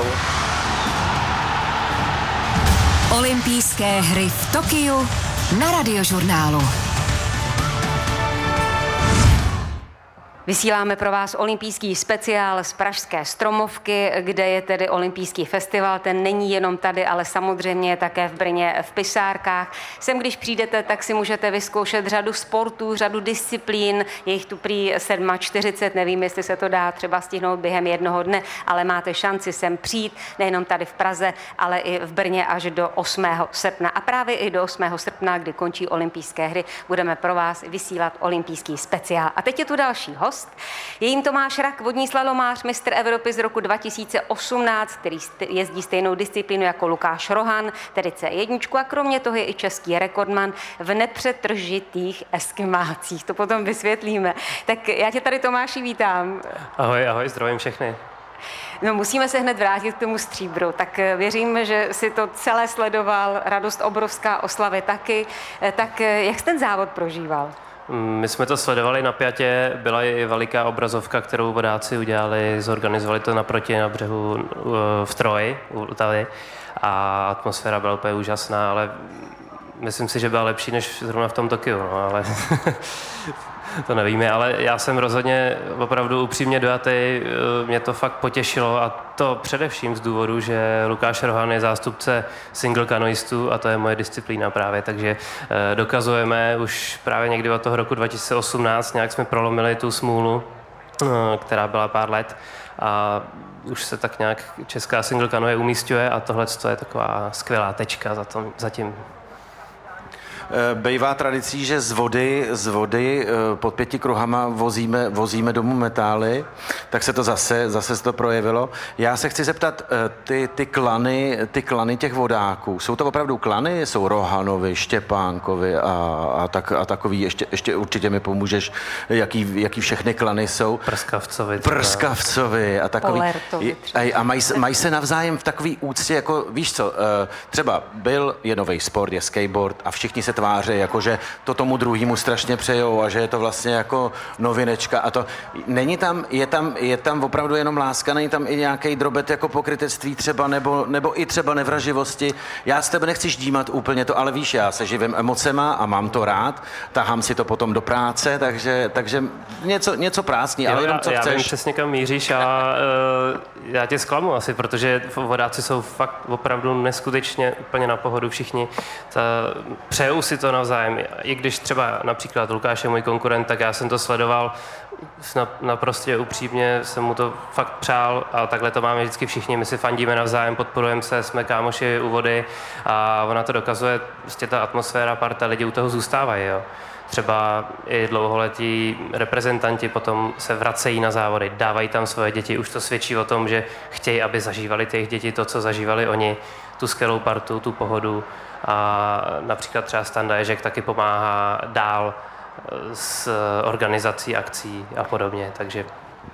Čau. Olympijské hry v Tokiu na radiožurnálu. Vysíláme pro vás olympijský speciál z Pražské Stromovky, kde je tedy olympijský festival. Ten není jenom tady, ale samozřejmě je také v Brně v Pisárkách. Sem, když přijdete, tak si můžete vyzkoušet řadu sportů, řadu disciplín. Je jich tu prý 47, nevím, jestli se to dá třeba stihnout během jednoho dne, ale máte šanci sem přijít, nejenom tady v Praze, ale i v Brně až do 8. srpna. A právě i do 8. srpna, kdy končí olympijské hry, budeme pro vás vysílat olympijský speciál. A teď je tu další host, host. Je jim Tomáš Rak, vodní slalomář, mistr Evropy z roku 2018, který jezdí stejnou disciplínu jako Lukáš Rohan, tedy C1 a kromě toho je i český rekordman v nepřetržitých eskimácích. To potom vysvětlíme. Tak já tě tady Tomáši vítám. Ahoj, ahoj, zdravím všechny. No, musíme se hned vrátit k tomu stříbru. Tak eh, věřím, že si to celé sledoval, radost obrovská, oslavy taky. Eh, tak eh, jak jsi ten závod prožíval? My jsme to sledovali na pětě, byla i veliká obrazovka, kterou vodáci udělali, zorganizovali to naproti na břehu v Troji, u Italy a atmosféra byla úplně úžasná, ale myslím si, že byla lepší než zrovna v tom Tokiu, no, ale to nevíme, ale já jsem rozhodně opravdu upřímně dojatý, eh, mě to fakt potěšilo a to především z důvodu, že Lukáš Rohan je zástupce single kanoistů a to je moje disciplína právě, takže eh, dokazujeme už právě někdy od toho roku 2018, nějak jsme prolomili tu smůlu, eh, která byla pár let a už se tak nějak česká single kanoje umístuje a tohle je taková skvělá tečka za, tom, za Eh, Bejvá tradicí, že z vody, z vody eh, pod pěti kruhama vozíme, vozíme domů metály, tak se to zase, zase se to projevilo. Já se chci zeptat, eh, ty, ty, klany, ty klany těch vodáků, jsou to opravdu klany? Jsou Rohanovi, Štěpánkovi a, a, tak, a takový, ještě, ještě určitě mi pomůžeš, jaký, jaký všechny klany jsou. Prskavcovi. Prskavcovi a takový. A, a mají, mají se navzájem v takový úctě, jako víš co, třeba byl je nový sport, je skateboard a všichni se tváře, jakože to tomu druhému strašně přejou a že je to vlastně jako novinečka a to. Není tam, je tam, je tam opravdu jenom láska, není tam i nějaký drobet jako pokrytectví třeba, nebo, nebo i třeba nevraživosti. Já z tebe nechci ždímat úplně to, ale víš, já se živím emocema a mám to rád, tahám si to potom do práce, takže, takže něco, něco prázdní, ale jenom co já chceš. Já vím přesně kam míříš a uh, já tě zklamu asi, protože vodáci jsou fakt opravdu neskutečně úplně na pohodu všichni. Ta, přejou si to navzájem. I když třeba například Lukáš je můj konkurent, tak já jsem to sledoval naprosto upřímně, jsem mu to fakt přál a takhle to máme vždycky všichni. My si fandíme navzájem, podporujeme se, jsme kámoši u vody a ona to dokazuje, prostě ta atmosféra, parta lidi u toho zůstávají. Jo. Třeba i dlouholetí reprezentanti potom se vracejí na závody, dávají tam svoje děti. Už to svědčí o tom, že chtějí, aby zažívali těch děti to, co zažívali oni, tu skvělou partu, tu pohodu. A například třeba Standa Ježek taky pomáhá dál s organizací akcí a podobně, takže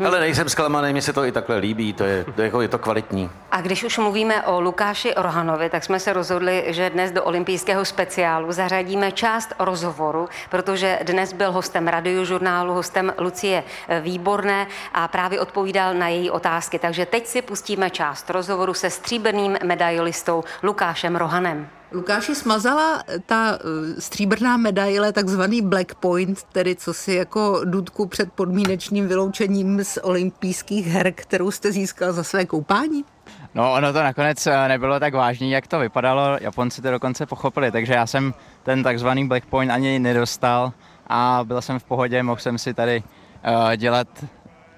ale nejsem zklamaný, mi se to i takhle líbí, to je, to jako je to kvalitní. A když už mluvíme o Lukáši Orhanovi, tak jsme se rozhodli, že dnes do olympijského speciálu zařadíme část rozhovoru, protože dnes byl hostem radiožurnálu, hostem Lucie Výborné a právě odpovídal na její otázky. Takže teď si pustíme část rozhovoru se stříbrným medailistou Lukášem Rohanem. Lukáši smazala ta eh, stříbrná medaile, takzvaný Black Point, tedy co si jako dudku před podmínečným vyloučením z olympijských her, kterou jste získal za své koupání? No, ono to nakonec eh, nebylo tak vážný, jak to vypadalo. Japonci to dokonce pochopili, takže já jsem ten takzvaný Black Point ani nedostal a byl jsem v pohodě, mohl jsem si tady uh, dělat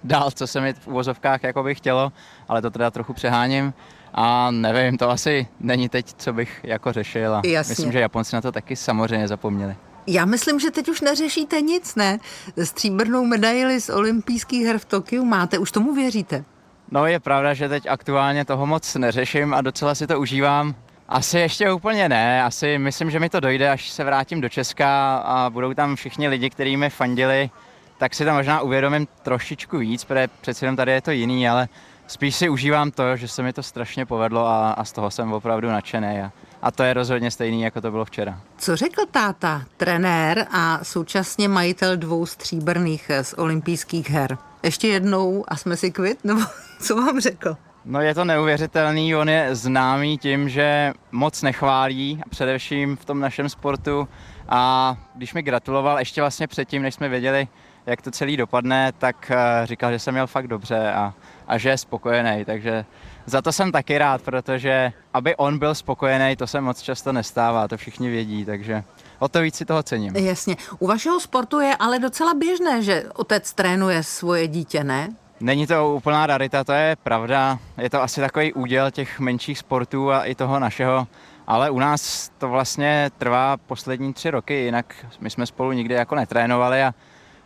dál, co se mi v uvozovkách jako by chtělo, ale to teda trochu přeháním. A nevím, to asi není teď, co bych jako řešil. A Jasně. Myslím, že Japonci na to taky samozřejmě zapomněli. Já myslím, že teď už neřešíte nic, ne? Stříbrnou medaili z olympijských her v Tokiu máte, už tomu věříte? No je pravda, že teď aktuálně toho moc neřeším a docela si to užívám. Asi ještě úplně ne, asi myslím, že mi to dojde, až se vrátím do Česka a budou tam všichni lidi, kteří mi fandili, tak si to možná uvědomím trošičku víc, protože přeci jenom tady je to jiný, ale spíš si užívám to, že se mi to strašně povedlo a, a z toho jsem opravdu nadšený. A, a to je rozhodně stejný, jako to bylo včera. Co řekl táta, trenér a současně majitel dvou stříbrných z olympijských her? Ještě jednou a jsme si kvit, nebo co vám řekl? No je to neuvěřitelný, on je známý tím, že moc nechválí, především v tom našem sportu. A když mi gratuloval ještě vlastně předtím, než jsme věděli, jak to celý dopadne, tak eh, říkal, že jsem měl fakt dobře a, a že je spokojený. Takže za to jsem taky rád, protože aby on byl spokojený, to se moc často nestává, to všichni vědí, takže o to víc si toho cením. Jasně. U vašeho sportu je ale docela běžné, že otec trénuje svoje dítě, ne? Není to úplná rarita, to je pravda. Je to asi takový úděl těch menších sportů a i toho našeho. Ale u nás to vlastně trvá poslední tři roky, jinak my jsme spolu nikdy jako netrénovali a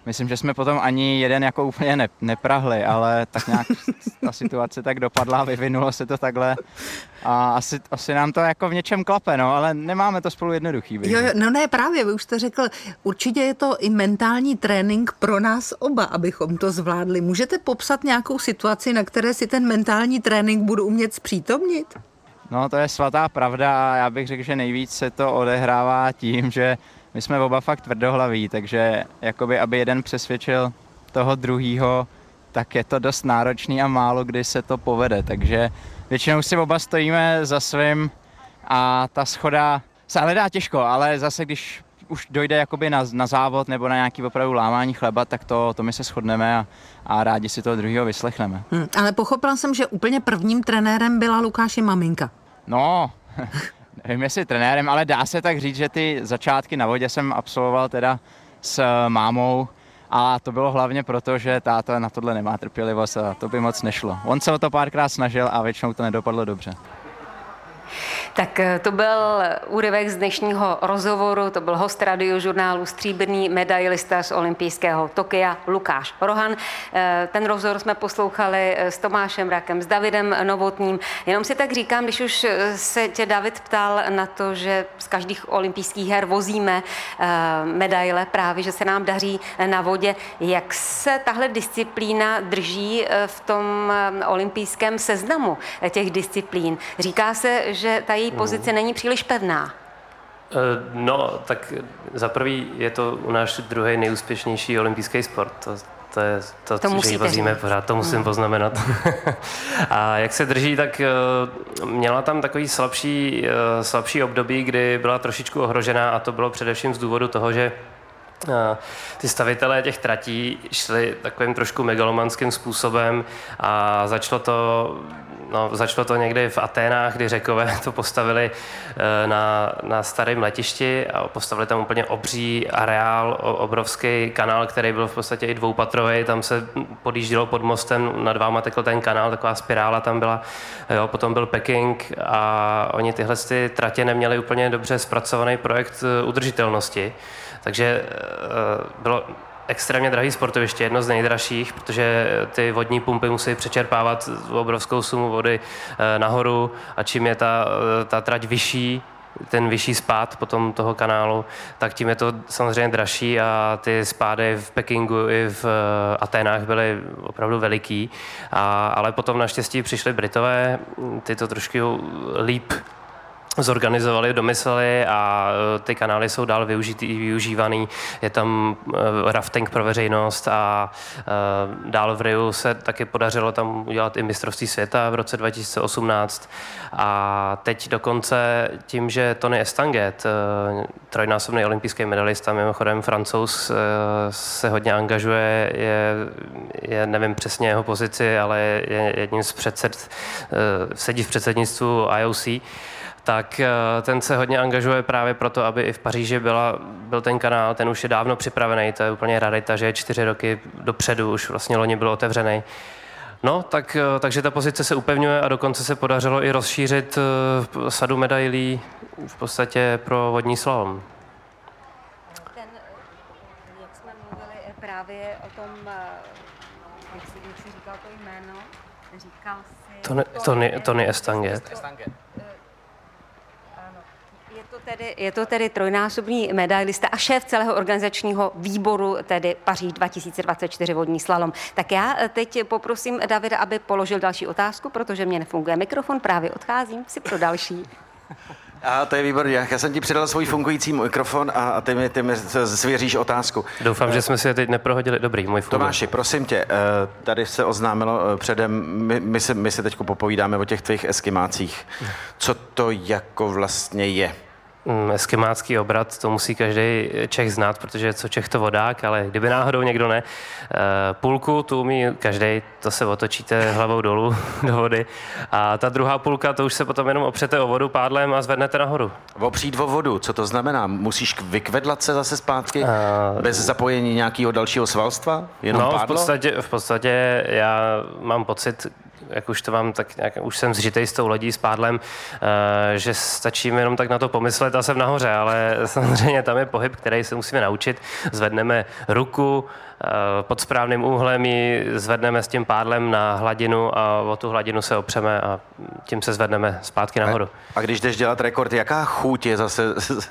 Myslím, že jsme potom ani jeden jako úplně ne, neprahli, ale tak nějak ta situace tak dopadla, vyvinulo se to takhle a asi, asi nám to jako v něčem klape, no, ale nemáme to spolu jednoduchý. Jo, jo, no ne, právě, vy už jste řekl, určitě je to i mentální trénink pro nás oba, abychom to zvládli. Můžete popsat nějakou situaci, na které si ten mentální trénink budu umět zpřítomnit? No, to je svatá pravda a já bych řekl, že nejvíc se to odehrává tím, že my jsme oba fakt tvrdohlaví, takže jakoby, aby jeden přesvědčil toho druhýho, tak je to dost náročný a málo kdy se to povede, takže většinou si oba stojíme za svým a ta schoda se hledá těžko, ale zase když už dojde jakoby na, na závod nebo na nějaký opravdu lámání chleba, tak to, to my se shodneme a, a rádi si toho druhého vyslechneme. Hmm, ale pochopil jsem, že úplně prvním trenérem byla Lukáši maminka. No, nevím jestli trenérem, ale dá se tak říct, že ty začátky na vodě jsem absolvoval teda s mámou a to bylo hlavně proto, že táta na tohle nemá trpělivost a to by moc nešlo. On se o to párkrát snažil a většinou to nedopadlo dobře. Tak eh, to byl úryvek z dnešního rozhovoru, to byl host radiožurnálu stříbrný medailista z olympijského Tokia Lukáš Rohan. Eh, ten rozhovor jsme poslouchali eh, s Tomášem Rakem, s Davidem Novotním. Jenom si tak říkám, když už se tě David ptal na to, že z každých olympijských her vozíme medaile právě, že se nám daří na vodě, jak se tahle disciplína drží v tom olympijském seznamu těch disciplín. Říká se, že ta její pozice hmm. není příliš pevná. Eh, no, tak za prvý je to u nás druhý nejúspěšnější olympijský sport. To, to je to, to co vozíme pořád, to musím hmm. poznamenat. a jak se drží, tak eh, měla tam takový slabší, eh, slabší období, kdy byla trošičku ohrožená a to bylo především z důvodu toho, že ty stavitelé těch tratí šli takovým trošku megalomanským způsobem a začalo to No, začalo to někdy v Aténách, kdy řekové to postavili eh, na, na starém letišti a postavili tam úplně obří areál, obrovský kanál, který byl v podstatě i dvoupatrový, tam se podjíždělo pod mostem, nad váma tekl ten kanál, taková spirála tam byla, jo, potom byl Peking a oni tyhle ty tratě neměli úplně dobře zpracovaný projekt eh, udržitelnosti, takže eh, bylo extrémně drahý sportoviště, jedno z nejdražších, protože ty vodní pumpy musí přečerpávat obrovskou sumu vody eh, nahoru a čím je ta, eh, ta trať vyšší, ten vyšší spád potom toho kanálu, tak tím je to samozřejmě dražší a ty spády v Pekingu i v Aténách byly opravdu veliký. A, ale potom naštěstí přišli Britové, ty to trošku líp zorganizovali, domysleli a e, ty kanály jsou dál využitý, využívaný. Je tam e, rafting pro veřejnost a e, dál v Riu se taky podařilo tam udělat i mistrovství světa v roce 2018 a teď dokonce tím, že Tony Estanget, trojnásobný olympijský medalista, mimochodem francouz, se hodně angažuje, je, je nevím přesně jeho pozici, ale je jedním z předsed, sedí v předsednictvu IOC, tak eh, ten se hodně angažuje právě proto, aby i v Paříži byla, byl ten kanál, ten už je dávno připravený, to je úplně rarita, že je čtyři roky dopředu, už vlastně loni byl otevřený. No, tak, eh, takže ta pozice se upevňuje a dokonce se podařilo i rozšířit eh, sadu medailí v podstatě pro vodní slalom. Ten, jak jsme mluvili právě o tom, jak jsi, jak jsi říkal to jméno, říkal jsi... Tony, Tony, Tony Estanget. Estanget tedy, je to tedy trojnásobný medailista a šéf celého organizačního výboru, tedy Paříž 2024 vodní slalom. Tak já teď poprosím Davida, aby položil další otázku, protože mě nefunguje mikrofon, právě odcházím si pro další. A to je výborně. Já jsem ti předal svůj fungující mikrofon a, a ty, mi, ty mi svěříš otázku. Doufám, že jsme si je teď neprohodili. Dobrý, můj funguje. Tomáši, prosím tě, eh, tady se oznámilo eh, předem, my, my, se, my se teď popovídáme o těch tvých eskimácích. Co to jako vlastně je? Mm, eskimácký obrat, to musí každý Čech znát, protože co Čech to vodák, ale kdyby náhodou někdo ne. Eh, půlku tu umí každý, to se otočíte hlavou dolů do vody. A ta druhá půlka, to už se potom jenom opřete o vodu pádlem a zvednete nahoru. Opřít o vodu, co to znamená? Musíš vykvedlat se zase zpátky? A... Eh, bez zapojení nějakého dalšího svalstva? Jenom no, pádlo? v podstatě, v podstatě já mám pocit, jak už to mám, tak nějak, už jsem zřitej s tou lodí, s pádlem, uh, že stačí jenom tak na to pomyslet a jsem nahoře, ale samozřejmě tam je pohyb, který se musíme naučit. Zvedneme ruku, uh, pod správným úhlem ji zvedneme s tím pádlem na hladinu a o tu hladinu se opřeme a tím se zvedneme zpátky nahoru. A když jdeš dělat rekord, jaká chuť je zase,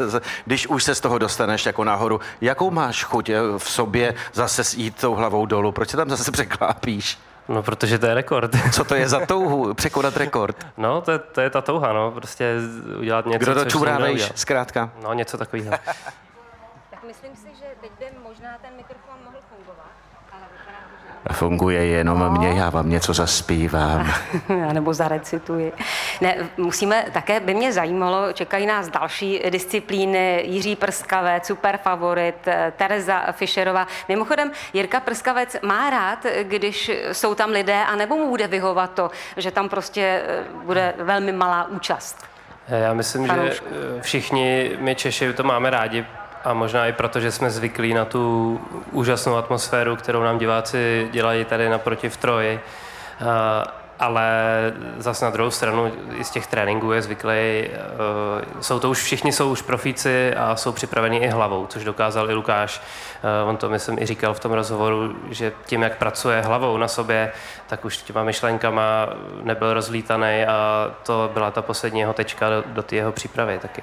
když už se z toho dostaneš jako nahoru, jakou máš chuť v sobě zase jít tou hlavou dolů? Proč se tam zase překlápíš? No, protože to je rekord. Co to je za touhu, překonat rekord? No, to je, to je ta touha, no, prostě udělat něco, Kdo to čurávejš, zkrátka? No, něco takového. tak myslím si, že teď by možná ten mikrofon mohl fungovat. Funguje jenom no. mě, já vám něco zaspívám. nebo zarecituji. Ne, musíme, také by mě zajímalo, čekají nás další disciplíny, Jiří Prskavec, super favorit, Tereza Fischerová. Mimochodem, Jirka Prskavec má rád, když jsou tam lidé, a nebo mu bude vyhovat to, že tam prostě eh, bude velmi malá účast. Já myslím, Fanoušku. že eh, všichni my Češi to máme rádi, a možná i proto, že jsme zvyklí na tu úžasnou atmosféru, kterou nám diváci dělají tady naproti v Troji ale zase na druhou stranu i z těch tréninků je zvyklý, eh, jsou to už všichni jsou už profíci a jsou připraveni i hlavou, což dokázal i Lukáš. Eh, on to myslím i říkal v tom rozhovoru, že tím, jak pracuje hlavou na sobě, tak už těma myšlenkama nebyl rozlítaný a to byla ta poslední jeho tečka do, do té jeho přípravy taky.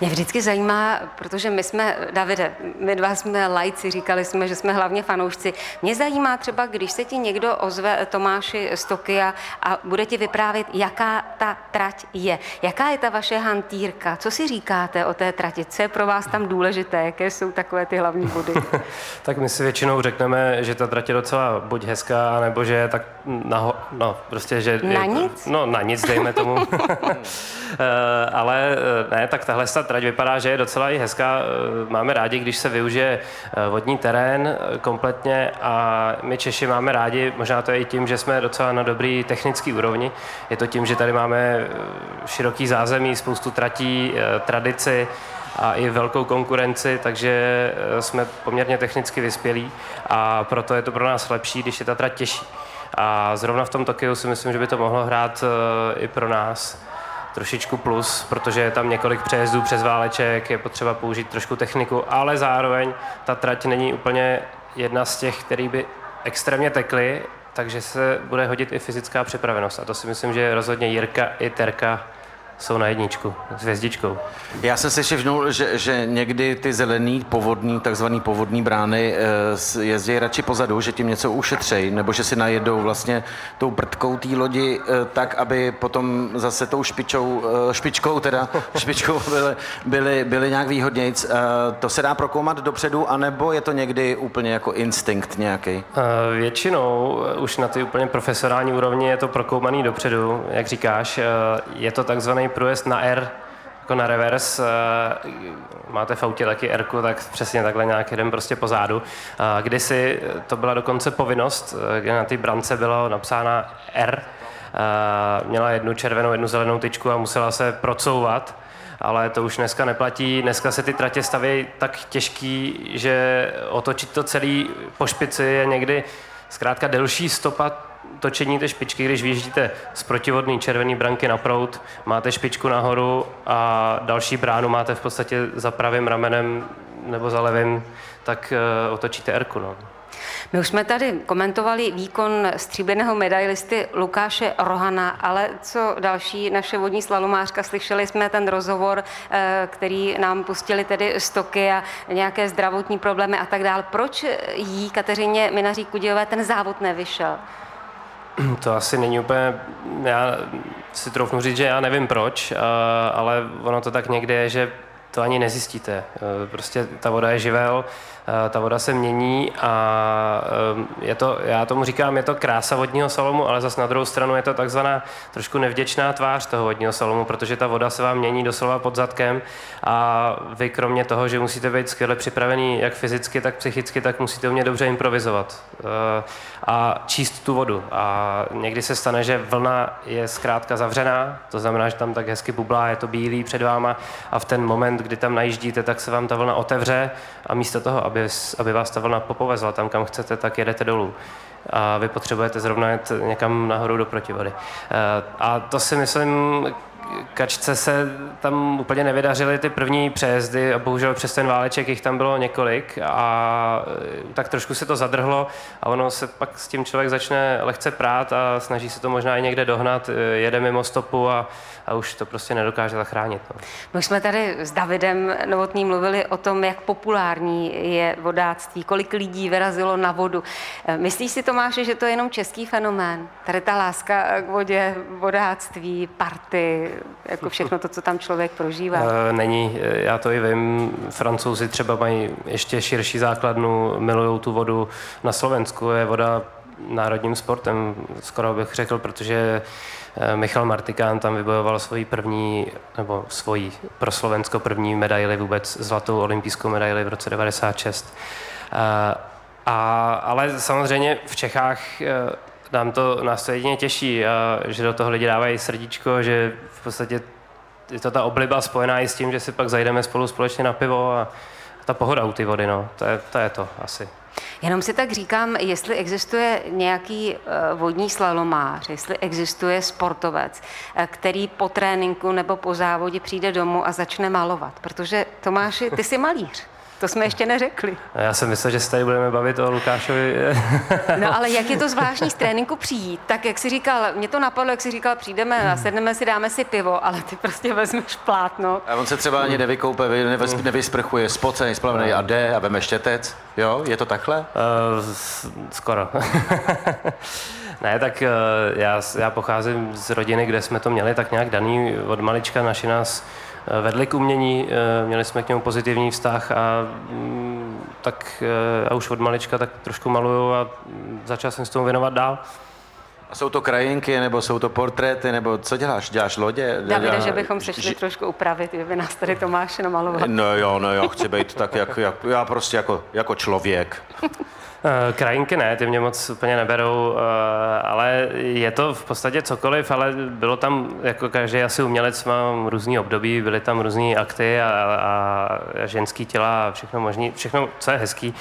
Mě vždycky zajímá, protože my jsme, Davide, my dva jsme lajci, říkali jsme, že jsme hlavně fanoušci. Mě zajímá třeba, když se ti někdo ozve Tomáši z Tokia a bude ti vyprávět, jaká ta trať je. Jaká je ta vaše hantýrka? Co si říkáte o té trati? Co je pro vás tam důležité? Jaké jsou takové ty hlavní body? tak my si většinou řekneme, že ta trať je docela buď hezká, nebo že je tak na, no, prostě, že... Na je, nic? No, na nic, dejme tomu. Eh, ale eh, ne, tak tahle ta trať vypadá, že je docela i hezká. Eh, máme rádi, když se využije vodní terén kompletně a my Češi máme rádi, možná to je i tím, že jsme docela na dobrý technický úrovni. Je to tím, že tady máme široký zázemí, spoustu tratí, tradici, a i velkou konkurenci, takže jsme poměrně technicky vyspělí a proto je to pro nás lepší, když je ta trať těžší. A zrovna v tom Tokiu si myslím, že by to mohlo hrát i pro nás trošičku plus, protože je tam několik přejezdů přes váleček, je potřeba použít trošku techniku, ale zároveň ta trať není úplně jedna z těch, který by extrémně tekly, takže se bude hodit i fyzická připravenost. A to si myslím, že rozhodně Jirka i Terka jsou na jedničku s hvězdičkou. Já jsem si všimnul, že, že někdy ty zelený povodní, takzvaný povodní brány eh, jezdí radši pozadu, že tím něco ušetřej, nebo že si najedou vlastně tou prdkou té lodi eh, tak, aby potom zase tou špičou, eh, špičkou teda, špičkou byly, byly, byly nějak výhodnějc. To se dá prokoumat dopředu, anebo je to někdy úplně jako instinkt nějaký? Většinou už na ty úplně profesionální úrovni je to prokoumaný dopředu, jak říkáš. Je to takzvaný průjezd na R, jako na reverse, eh, máte v autě taky r tak přesně takhle nějak jeden prostě pozadu. Kdysi to byla dokonce povinnost, eh, kde na té brance bylo napsána R, měla jednu červenou, jednu zelenou tyčku a musela se procouvat, ale to už dneska neplatí. Dneska se ty tratě staví tak těžký, že otočit to celý po špici je někdy zkrátka delší stopa točení té špičky, když vyjíždíte z protivodní červený branky na prout, máte špičku nahoru a další bránu máte v podstatě za pravým ramenem nebo za levým, tak uh, otočíte Rku. No. My už jsme tady komentovali výkon stříbrného medailisty Lukáše Rohana, ale co další naše vodní slalomářka, slyšeli jsme ten rozhovor, eh, který nám pustili tedy stoky a nějaké zdravotní problémy a tak dále. Proč jí Kateřině Minaří Kudějové ten závod nevyšel? To asi není úplně, já si troufnu říct, že já nevím proč, ale ono to tak někdy je, že to ani nezjistíte. Prostě ta voda je živel, Eh, ta voda se mění a eh, je to, já tomu říkám, je to krása vodního salomu, ale zase na druhou stranu je to takzvaná trošku nevděčná tvář toho vodního salomu, protože ta voda se vám mění doslova pod zadkem a vy kromě toho, že musíte být skvěle připravený jak fyzicky, tak psychicky, tak musíte umět dobře improvizovat eh, a číst tu vodu. A někdy se stane, že vlna je zkrátka zavřená, to znamená, že tam tak hezky bublá, je to bílý před váma a v ten moment, kdy tam najíždíte, tak se vám ta vlna otevře a místo toho, aby aby, aby vás ta vlna popovezla tam, kam chcete, tak jedete dolů. A vy potřebujete zrovna jet někam nahoru do protivody. Eh, a to si myslím, kačce se tam úplně nevydařily ty první přejezdy a bohužel přes ten váleček jich tam bylo několik a eh, tak trošku se to zadrhlo a ono se pak s tím člověk začne lehce prát a snaží se to možná i někde dohnat, eh, jede mimo stopu a a už to prostě nedokáže zachránit. No. My jsme tady s Davidem Novotným mluvili o tom, jak populární je vodáctví, kolik lidí vyrazilo na vodu. Eh, myslíš si, Tomáše, že to je jenom český fenomén? Tady ta láska k vodě, vodáctví, party, jako všechno to, co tam člověk prožívá? Eh, není, eh, já to i vím. Francouzi třeba mají ještě širší základnu, milují tu vodu. Na Slovensku je voda národním sportem, skoro bych řekl, protože Eh, Michal Martikán tam vybojoval svoji první, nebo svoji pro Slovensko první medaili vůbec, zlatou olympijskou medaili v roce 96. A, ale samozřejmě v Čechách nám to, nás to jedině těší, a, že do toho lidi dávají srdíčko, že v podstatě je to ta obliba spojená i s tím, že si pak zajdeme spolu společně na pivo a ta pohoda u ty vody, no, to je to, je to asi. Jenom si tak říkám, jestli existuje nějaký eh, vodní slalomář, jestli existuje sportovec, eh, který po tréninku nebo po závodě přijde domů a začne malovat. Protože Tomáši, ty jsi malíř. To jsme ještě neřekli. Já jsem myslel, že se tady budeme bavit o Lukášovi. no ale jak je to zvláštní z tréninku přijít? Tak jak si říkal, mě to napadlo, jak si říkal, přijdeme a sedneme si, dáme si pivo, ale ty prostě vezmeš plátno. A on se třeba ani nevykoupe, nevysprchuje, spocený, splavený a jde a veme štětec. Jo, je to takhle? Uh, skoro. ne, tak uh, já, já pocházím z rodiny, kde jsme to měli tak nějak daný od malička. Naši nás vedli k umění, eh, měli jsme k němu pozitivní vztah a mm, tak já eh, už od malička tak trošku maluju a začal jsem s tomu věnovat dál. A jsou to krajinky, nebo jsou to portréty, nebo co děláš? Děláš lodě? Davide, že bychom se šli trošku upravit, kdyby nás tady Tomáš namaloval. No jo, no jo, chci být tak, jak, jak já prostě jako, jako člověk. Eh, krajinky ne, ty mě moc úplně neberou, eh, ale je to v podstatě cokoliv, ale bylo tam, jako každý asi umělec má různý období, byly tam různé akty a, a ženský těla a všechno možný, všechno, co je hezký.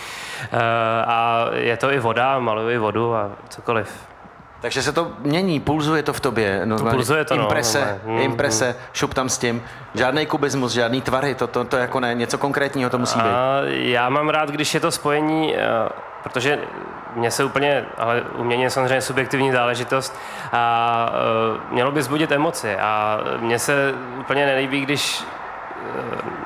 Eh, a je to i voda, maluju i vodu a cokoliv. Takže se to mění, pulzuje to v tobě. No, pulzuje to, imprese, no, imprese, mm, šup tam s tím. Žádný kubismus, žádný tvary, to, to, to jako ne, něco konkrétního to musí být. A já mám rád, když je to spojení protože mě se úplně, ale umění je samozřejmě subjektivní záležitost a uh, mělo by zbudit emoci a mně se úplně nelíbí, když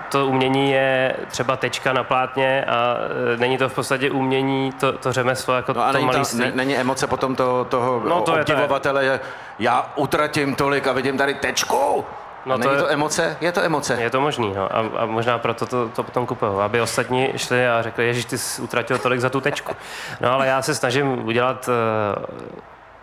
to umění je třeba tečka na plátně a e, není to v podstatě umění, to, to řemeslo jako no a to není, ne, není emoce potom to, toho no, to obdivovatele, je, já utratím tolik a vidím tady tečku, No to, je, to emoce? Je to emoce. Je to možný, no. a, a možná proto to, to potom kupuju, aby ostatní šli a řekli, ježiš, ty jsi utratil tolik za tu tečku. No ale já se snažím udělat uh,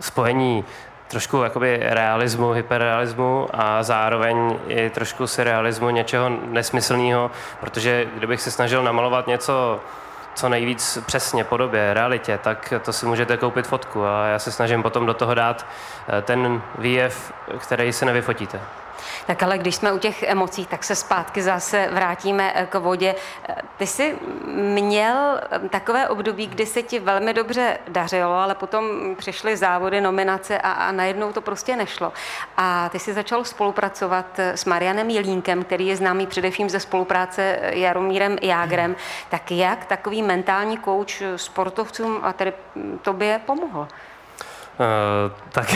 spojení trošku jakoby realismu, hyperrealismu a zároveň i trošku surrealismu, něčeho nesmyslného, protože kdybych se snažil namalovat něco co nejvíc přesně podobě, realitě, tak to si můžete koupit fotku a já se snažím potom do toho dát eh, ten výjev, který se nevyfotíte. Tak ale když jsme u těch emocí, tak se zpátky zase vrátíme eh, k vodě. Eh, ty jsi měl eh, takové období, kdy se ti velmi dobře dařilo, ale potom přišly závody, nominace a, a najednou to prostě nešlo. A ty jsi začal spolupracovat s Marianem Jelínkem, který je známý především ze spolupráce Jaromírem Jágrem. Tak jak takový mentální kouč sportovcům a tedy tobě pomohl? Uh, tak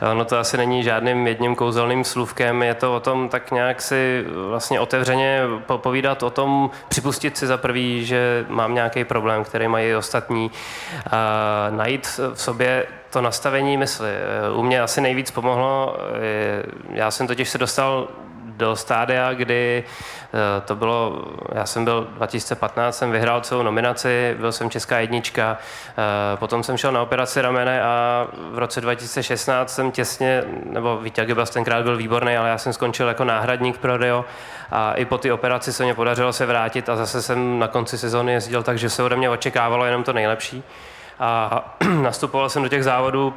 ono to asi není žádným jedním kouzelným slůvkem, je to o tom tak nějak si vlastně otevřeně povídat o tom, připustit si za prvý, že mám nějaký problém, který mají ostatní, uh, najít v sobě to nastavení mysli. U mě asi nejvíc pomohlo, já jsem totiž se dostal do stádia, kdy eh, to bylo, já jsem byl 2015, jsem vyhrál celou nominaci, byl jsem česká jednička, eh, potom jsem šel na operaci ramene a v roce 2016 jsem těsně, nebo Vítě Gibas tenkrát byl výborný, ale já jsem skončil jako náhradník pro Rio a i po té operaci se mě podařilo se vrátit a zase jsem na konci sezóny jezdil tak, že se ode mě očekávalo jenom to nejlepší. A nastupoval jsem do těch závodů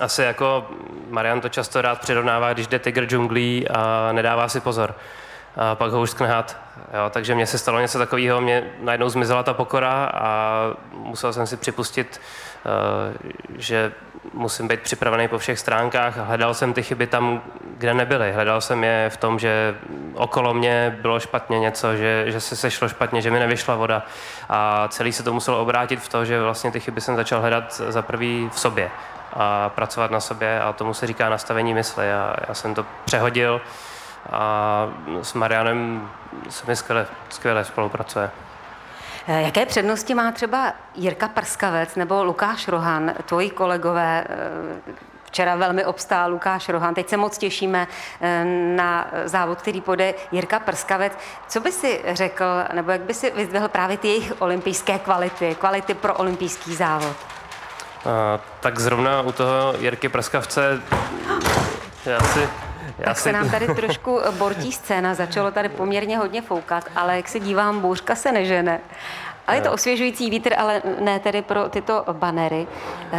asi jako Marian to často rád přirovnává, když jde tygr džunglí a nedává si pozor. A pak ho už sknhat. Jo, takže mně se stalo něco takového, mě najednou zmizela ta pokora a musel jsem si připustit, eh, že musím být připravený po všech stránkách. Hledal jsem ty chyby tam, kde nebyly. Hledal jsem je v tom, že okolo mě bylo špatně něco, že, že se sešlo špatně, že mi nevyšla voda. A celý se to muselo obrátit v to, že vlastně ty chyby jsem začal hledat za prvý v sobě a pracovat na sobě a tomu se říká nastavení mysli. A já jsem to přehodil a s Marianem se mi skvěle, skvěle spolupracuje. Eh, jaké přednosti má třeba Jirka Prskavec nebo Lukáš Rohan, tvoji kolegové? Eh, včera velmi obstál Lukáš Rohan. Teď se moc těšíme eh, na závod, který půjde Jirka Prskavec. Co by si řekl, nebo jak by si vyzdvihl právě ty jejich olympijské kvality, kvality pro olympijský závod? Tak zrovna u toho Jirky Prskavce já si já tak si... se nám tady trošku bortí scéna, začalo tady poměrně hodně foukat, ale jak se dívám, bouřka se nežene. Ale je to osvěžující vítr, ale ne tedy pro tyto banery.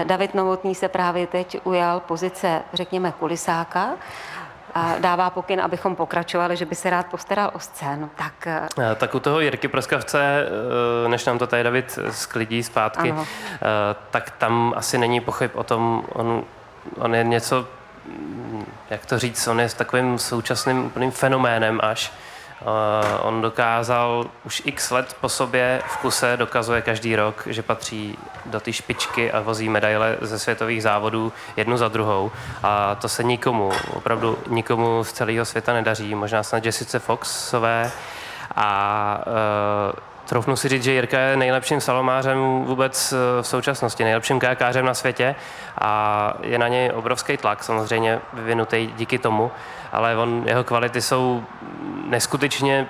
David Novotný se právě teď ujal pozice, řekněme, kulisáka a dává pokyn, abychom pokračovali, že by se rád postaral o scénu. Tak, eh, tak u toho Jirky Proskavce, eh, než nám to tady David sklidí zpátky, ano. Eh, tak tam asi není pochyb o tom, on, on je něco, hm, jak to říct, on je s takovým současným úplným fenoménem až, on dokázal už x let po sobě v kuse, dokazuje každý rok, že patří do té špičky a vozí medaile ze světových závodů jednu za druhou. A to se nikomu, opravdu nikomu z celého světa nedaří. Možná snad Jessice Foxové a uh, Troufnu si říct, že Jirka je nejlepším salomářem vůbec eh, v současnosti, nejlepším kajakářem na světě a je na něj obrovský tlak, samozřejmě vyvinutý díky tomu, ale on, jeho kvality jsou neskutečně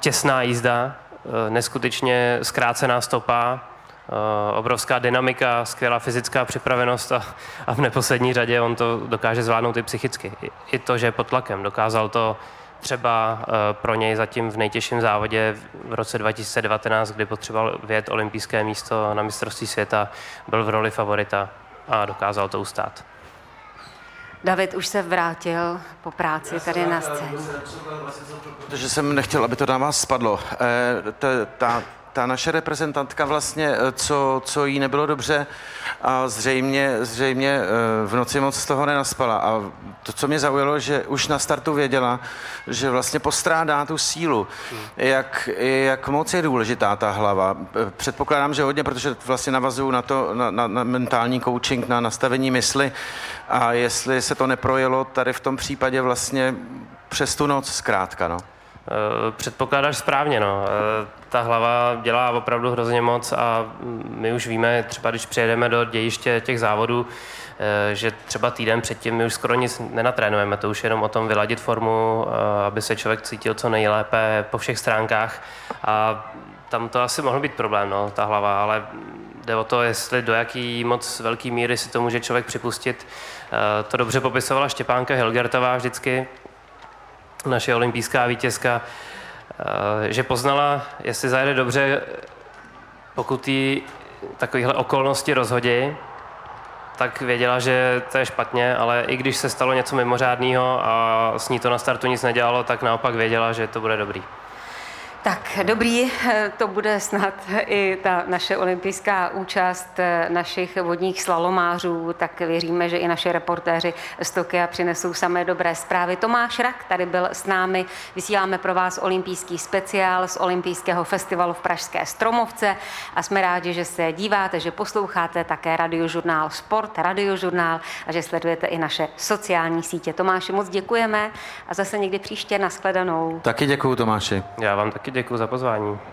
těsná jízda, eh, neskutečně zkrácená stopa, eh, obrovská dynamika, skvělá fyzická připravenost a, a v neposlední řadě on to dokáže zvládnout i psychicky. I, to, že je pod tlakem. Dokázal to třeba eh, pro něj zatím v nejtěžším závodě v roce 2019, kdy potřeboval vyjet olympijské místo na mistrovství světa, byl v roli favorita a dokázal to ustát. David už se vrátil po práci tady na scéně. Protože jsem nechtěl, aby to na vás spadlo. E, ta, ta naše reprezentantka vlastně, eh, co, co jí nebylo dobře a zřejmě, zřejmě eh, v noci moc z toho nenaspala. A to, co mě zaujalo, že už na startu věděla, že vlastně postrádá tu sílu. Jak, jak moc je důležitá ta hlava. Eh, předpokládám, že hodně, protože vlastně navazuju na to, na, na, na mentální coaching, na nastavení mysli. A jestli se to neprojelo tady v tom případě vlastně přes tu noc zkrátka, no. Předpokládáš správně, no. Ta hlava dělá opravdu hrozně moc a my už víme, třeba když přijedeme do dějiště těch závodů, eh, že třeba týden předtím my už skoro nic nenatrénujeme, to už jenom o tom vyladit formu, eh, aby se člověk cítil co nejlépe po všech stránkách. A tam to asi mohl být problém, no, ta hlava, ale jde o to, jestli do jaký moc velký míry si to může člověk připustit. Eh, to dobře popisovala Štěpánka Hilgertová vždycky, naše olympijská vítězka, Eh, že poznala, jestli zajede dobře, pokud jí takovéhle okolnosti rozhodí, tak věděla, že to je špatně, ale i když se stalo něco mimořádného a s ní to na startu nic nedělalo, tak naopak věděla, že to bude dobrý. Tak dobrý, to bude snad i ta naše olympijská účast našich vodních slalomářů, tak věříme, že i naše reportéři z Tokia přinesou samé dobré zprávy. Tomáš Rak tady byl s námi, vysíláme pro vás olympijský speciál z olympijského festivalu v Pražské Stromovce a jsme rádi, že se díváte, že posloucháte také radiožurnál Sport, radiožurnál a že sledujete i naše sociální sítě. Tomáši, moc děkujeme a zase někdy příště nashledanou. Taky děkuju Tomáši. Já vám taky děkuji za pozvání.